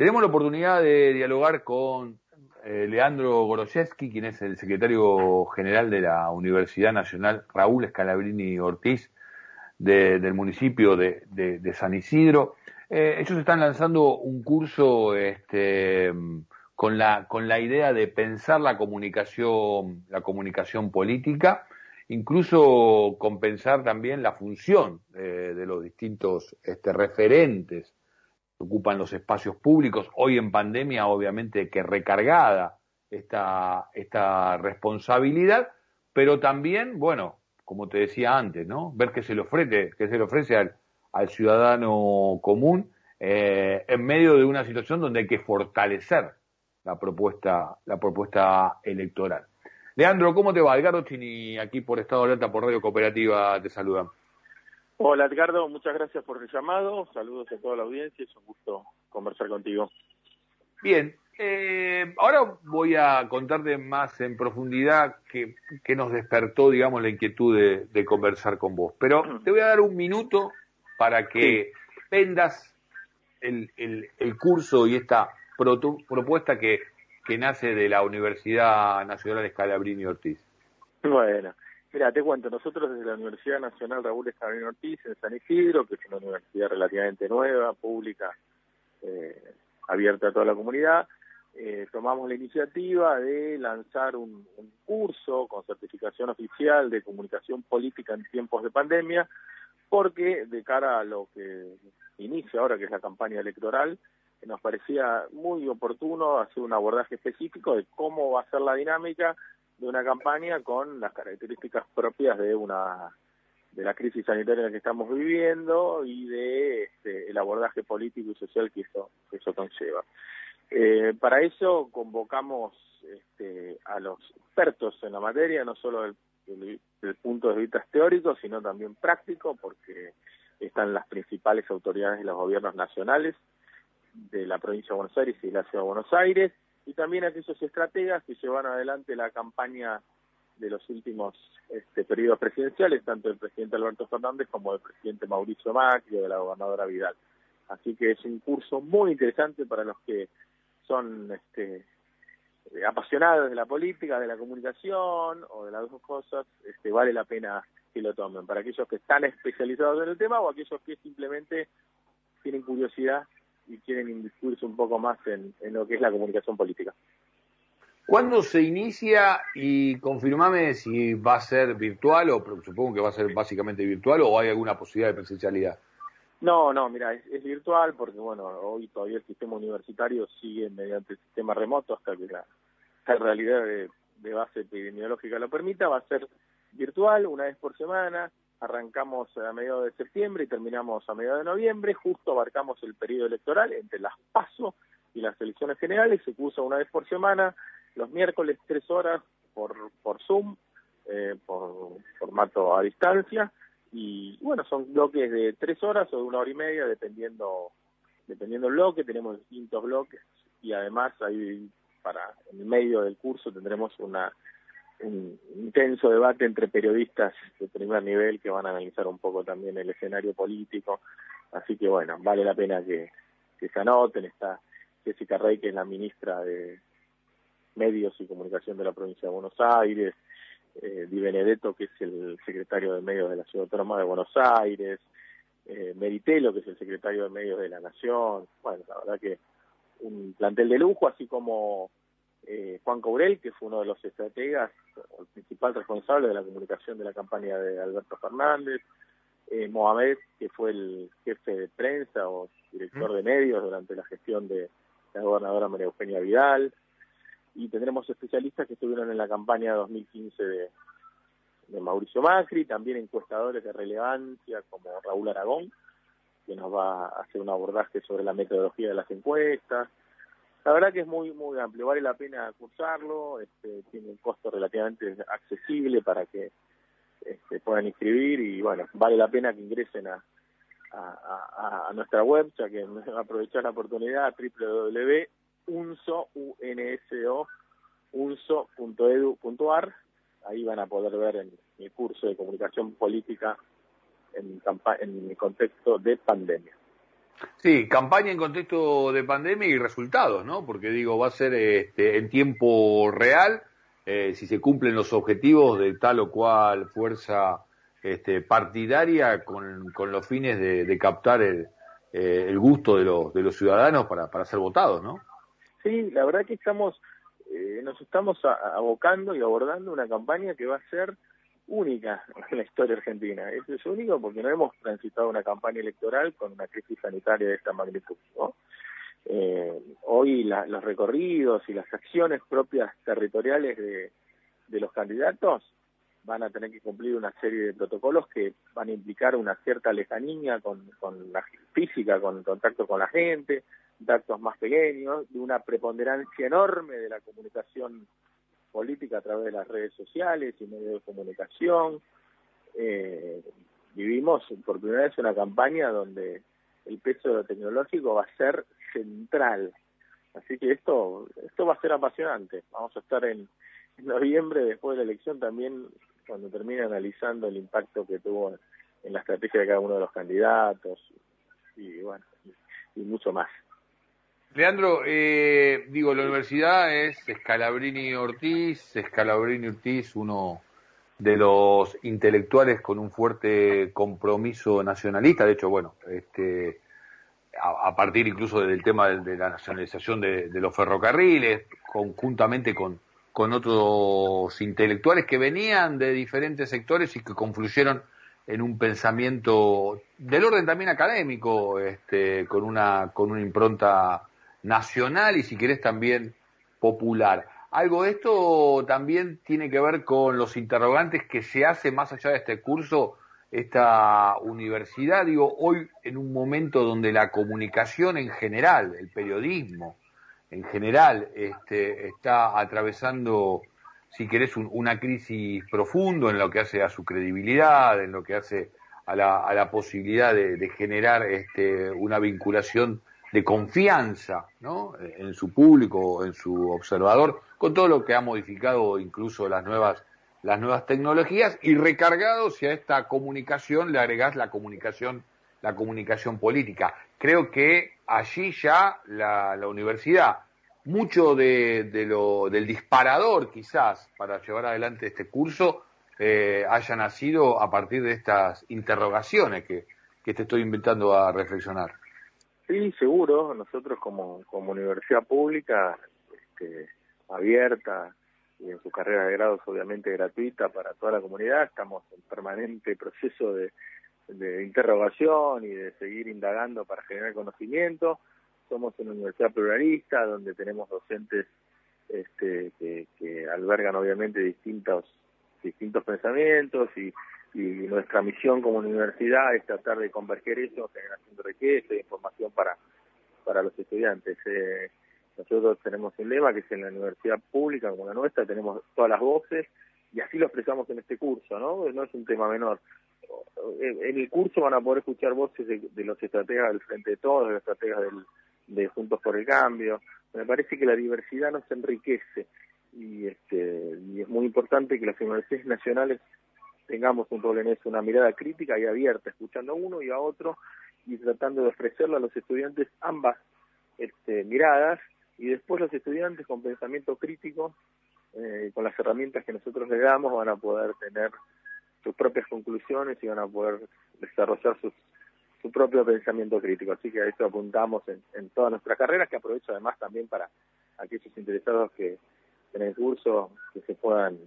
Tenemos la oportunidad de dialogar con eh, Leandro Goroszewski, quien es el secretario general de la Universidad Nacional Raúl Escalabrini Ortiz del municipio de, San Isidro. Eh, ellos están lanzando un curso este, con, la, idea de pensar la comunicación, la comunicación política, incluso compensar también la función eh, de los distintos este, referentes ocupan los espacios públicos, hoy en pandemia obviamente que recargada esta, esta responsabilidad, pero también, bueno, como te decía antes, ¿no? Ver qué se le ofrece, qué se le ofrece al, al ciudadano común eh, en medio de una situación donde hay que fortalecer la propuesta, la propuesta electoral. Leandro, ¿cómo te va? Edgardo Chini, aquí por Estado Alerta, por Radio Cooperativa, te saludan. Hola Edgardo, muchas gracias por el llamado, saludos a toda la audiencia, es un gusto conversar contigo. Bien, eh, ahora voy a contarte más en profundidad qué, nos despertó, digamos, la inquietud de, conversar con vos. Pero te voy a dar un minuto para que vendas el, curso y esta propuesta que, que nace de la Universidad Nacional Escalabrini Ortiz. Bueno, Mira, te cuento, nosotros desde la Universidad Nacional Raúl Escalabrini Ortiz en San Isidro, que es una universidad relativamente nueva, pública, eh, abierta a toda la comunidad, eh, tomamos la iniciativa de lanzar un, curso con certificación oficial de comunicación política en tiempos de pandemia, porque de cara a lo que inicia ahora, que es la campaña electoral, nos parecía muy oportuno hacer un abordaje específico de cómo va a ser la dinámica de una campaña con las características propias de una de la crisis sanitaria en la que estamos viviendo y de este, el abordaje político y social que eso, eso conlleva. Eh, para eso convocamos este, a los expertos en la materia, no solo desde el punto de vista teórico, sino también práctico, porque están las principales autoridades de los gobiernos nacionales de la provincia de Buenos Aires y de la ciudad de Buenos Aires, y también aquellos estrategas que llevan adelante la campaña de los últimos este, periodos presidenciales, tanto del presidente Alberto Fernández como del presidente Mauricio Macri o de la gobernadora Vidal. Así que es un curso muy interesante para los que son este, apasionados de la política, de la comunicación o de las dos cosas, este, vale la pena que lo tomen. Para aquellos que están especializados en el tema o aquellos que simplemente tienen curiosidad y quieren inmiscuirse un poco más en, lo que es la comunicación política. ¿Cuándo se inicia y confirmame si va a ser virtual o supongo que va a ser básicamente virtual o hay alguna posibilidad de presencialidad? No, no, mira, es, virtual porque bueno, hoy todavía el sistema universitario sigue mediante el sistema remoto hasta que la, realidad de, de base epidemiológica lo permita, va a ser virtual una vez por semana, arrancamos a mediados de septiembre y terminamos a mediados de noviembre, justo abarcamos el periodo electoral entre las PASO y las elecciones generales, se cursa una vez por semana, los miércoles tres horas por, por Zoom, eh, por formato a distancia, y bueno, son bloques de tres horas o de una hora y media, dependiendo dependiendo el bloque, tenemos distintos bloques y además ahí para en el medio del curso tendremos una un intenso debate entre periodistas de primer nivel que van a analizar un poco también el escenario político. Así que bueno, vale la pena que, se anoten. Está Jessica Rey, que es la ministra de Medios y Comunicación de la provincia de Buenos Aires, eh, Di Benedetto, que es el secretario de Medios de la Ciudad Autónoma de Buenos Aires, eh, Meritelo, que es el secretario de Medios de la Nación. Bueno, la verdad que un plantel de lujo, así como eh, Juan Cobrel, que fue uno de los estrategas, el principal responsable de la comunicación de la campaña de Alberto Fernández, eh, Mohamed, que fue el jefe de prensa o director de medios durante la gestión de la gobernadora María Eugenia Vidal, y tendremos especialistas que estuvieron en la campaña 2015 de, de Mauricio Macri, también encuestadores de relevancia como Raúl Aragón, que nos va a hacer un abordaje sobre la metodología de las encuestas, la verdad que es muy muy amplio, vale la pena cursarlo, este, tiene un costo relativamente accesible para que este, puedan inscribir y bueno, vale la pena que ingresen a, a, nuestra web, ya que aprovechar la oportunidad www.unso.edu.ar, ahí van a poder ver en mi curso de comunicación política en, en el contexto de pandemia. Sí, campaña en contexto de pandemia y resultados, ¿no? Porque digo, va a ser este, en tiempo real, eh, si se cumplen los objetivos de tal o cual fuerza este, partidaria con, los fines de, captar el, eh, el, gusto de los, de los ciudadanos para, para ser votados, ¿no? Sí, la verdad que estamos, eh, nos estamos abocando y abordando una campaña que va a ser única en la historia argentina. Eso es único porque no hemos transitado una campaña electoral con una crisis sanitaria de esta magnitud. Eh, hoy los recorridos y las acciones propias territoriales de, los candidatos van a tener que cumplir una serie de protocolos que van a implicar una cierta lejanía con, con la física, con contacto con la gente, datos más pequeños, de una preponderancia enorme de la comunicación política a través de las redes sociales y medios de comunicación. Eh, vivimos por primera vez una campaña donde el peso de lo tecnológico va a ser central. Así que esto, esto va a ser apasionante. Vamos a estar en, noviembre, después de la elección, también cuando termine analizando el impacto que tuvo en la estrategia de cada uno de los candidatos y bueno, y mucho más. Leandro, eh, digo, la universidad es Scalabrini Ortiz, Scalabrini Ortiz, uno de los intelectuales con un fuerte compromiso nacionalista, de hecho, bueno, este, a, partir incluso del tema de, la nacionalización de, los ferrocarriles, conjuntamente con, con otros intelectuales que venían de diferentes sectores y que confluyeron en un pensamiento del orden también académico, este, con una, con una impronta nacional y si querés también popular. Algo de esto también tiene que ver con los interrogantes que se hace más allá de este curso, esta universidad, digo, hoy en un momento donde la comunicación en general, el periodismo en general, este, está atravesando, si querés, una crisis profundo en lo que hace a su credibilidad, en lo que hace a la, a la posibilidad de, de generar este, una vinculación de confianza ¿no? en su público, en su observador, con todo lo que ha modificado incluso las nuevas, las nuevas tecnologías y recargado si a esta comunicación le agregás la comunicación, la comunicación política. Creo que allí ya la, la universidad, mucho de, de lo, del disparador quizás para llevar adelante este curso, eh, haya nacido a partir de estas interrogaciones que, que te estoy invitando a reflexionar. Sí, seguro. Nosotros como, como universidad pública, este, abierta y en su carrera de grados obviamente gratuita para toda la comunidad, estamos en permanente proceso de, de interrogación y de seguir indagando para generar conocimiento. Somos una universidad pluralista donde tenemos docentes este, que, que albergan obviamente distintos distintos pensamientos y y nuestra misión como universidad es tratar de converger eso en generación de riqueza e información para, para los estudiantes. Eh, nosotros tenemos un lema que es en la universidad pública como la nuestra, tenemos todas las voces y así lo expresamos en este curso, ¿no? No es un tema menor. En el curso van a poder escuchar voces de, los estrategas del Frente de Todos, de los estrategas del, de Juntos por el Cambio. Me parece que la diversidad nos enriquece y, este, y es muy importante que las universidades nacionales tengamos un rol en eso, una mirada crítica y abierta, escuchando a uno y a otro y tratando de ofrecerle a los estudiantes ambas este, miradas y después los estudiantes con pensamiento crítico, eh, con las herramientas que nosotros le damos, van a poder tener sus propias conclusiones y van a poder desarrollar sus, su propio pensamiento crítico. Así que a eso apuntamos en, en todas nuestras carreras, que aprovecho además también para aquellos interesados que en el curso que se puedan,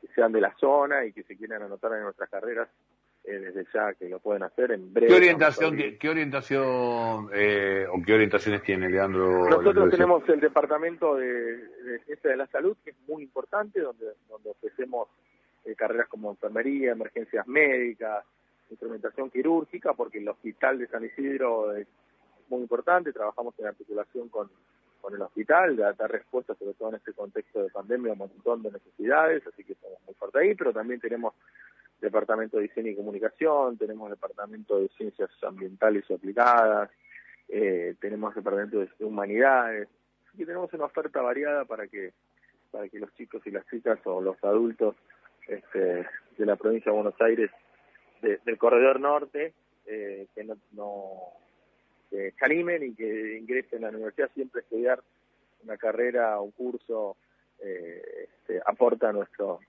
que sean de la zona y que se quieran anotar en nuestras carreras eh, desde ya que lo pueden hacer en breve. ¿Qué orientación, ¿qué orientación eh, o qué orientaciones tiene Leandro? Nosotros tenemos el departamento de, de ciencia de la salud que es muy importante, donde donde ofrecemos eh, carreras como enfermería, emergencias médicas, instrumentación quirúrgica, porque el hospital de San Isidro es muy importante, trabajamos en articulación con con el hospital, de dar respuesta sobre todo en este contexto de pandemia un montón de necesidades, así que estamos muy fuertes ahí, pero también tenemos departamento de diseño y comunicación, tenemos departamento de ciencias ambientales y aplicadas, eh, tenemos departamento de humanidades, así que tenemos una oferta variada para que para que los chicos y las chicas o los adultos este, de la provincia de Buenos Aires del corredor norte eh, que no, no que se animen y que ingresen a la universidad siempre estudiar una carrera, un curso, eh, este, aporta nuestro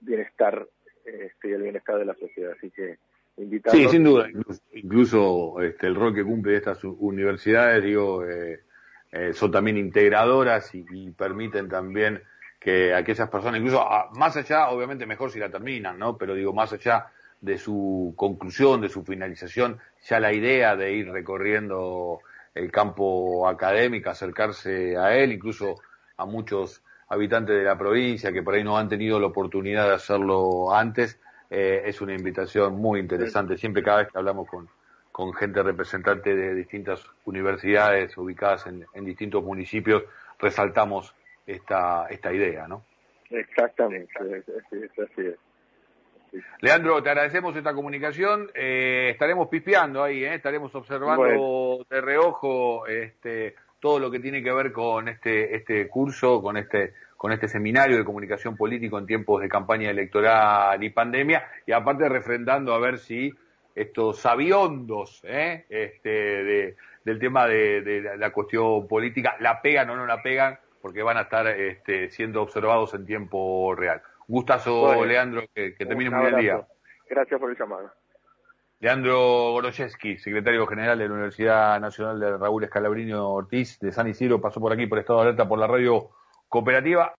bienestar este, y el bienestar de la sociedad. Así que invitarlos. Sí, sin duda. Incluso, este, el rol que cumple estas universidades, digo, eh, eh, son también integradoras y, permiten también que aquellas personas, incluso más allá, obviamente mejor si la terminan, ¿no? Pero digo, más allá de su conclusión, de su finalización, ya la idea de ir recorriendo el campo académico, acercarse a él, incluso a muchos habitantes de la provincia que por ahí no han tenido la oportunidad de hacerlo antes, eh, es una invitación muy interesante. Siempre cada vez que hablamos con, con gente representante de distintas universidades ubicadas en, distintos municipios, resaltamos esta, esta idea, ¿no? Exactamente, así es. Leandro, te agradecemos esta comunicación. Eh, estaremos pispeando ahí, ¿eh? estaremos observando de reojo este, todo lo que tiene que ver con este, este curso, con este, con este seminario de comunicación político en tiempos de campaña electoral y pandemia, y aparte refrendando a ver si estos aviondos ¿eh? este, del tema de, la cuestión política la pegan o no la pegan, porque van a estar este, siendo observados en tiempo real. Gustazo, Leandro, que, que termine muy bien el día. Gracias por el llamado. Leandro Goroshevsky, secretario general de la Universidad Nacional de Raúl Escalabrini Ortiz de San Isidro, pasó por aquí por Estado de Alerta por la radio cooperativa.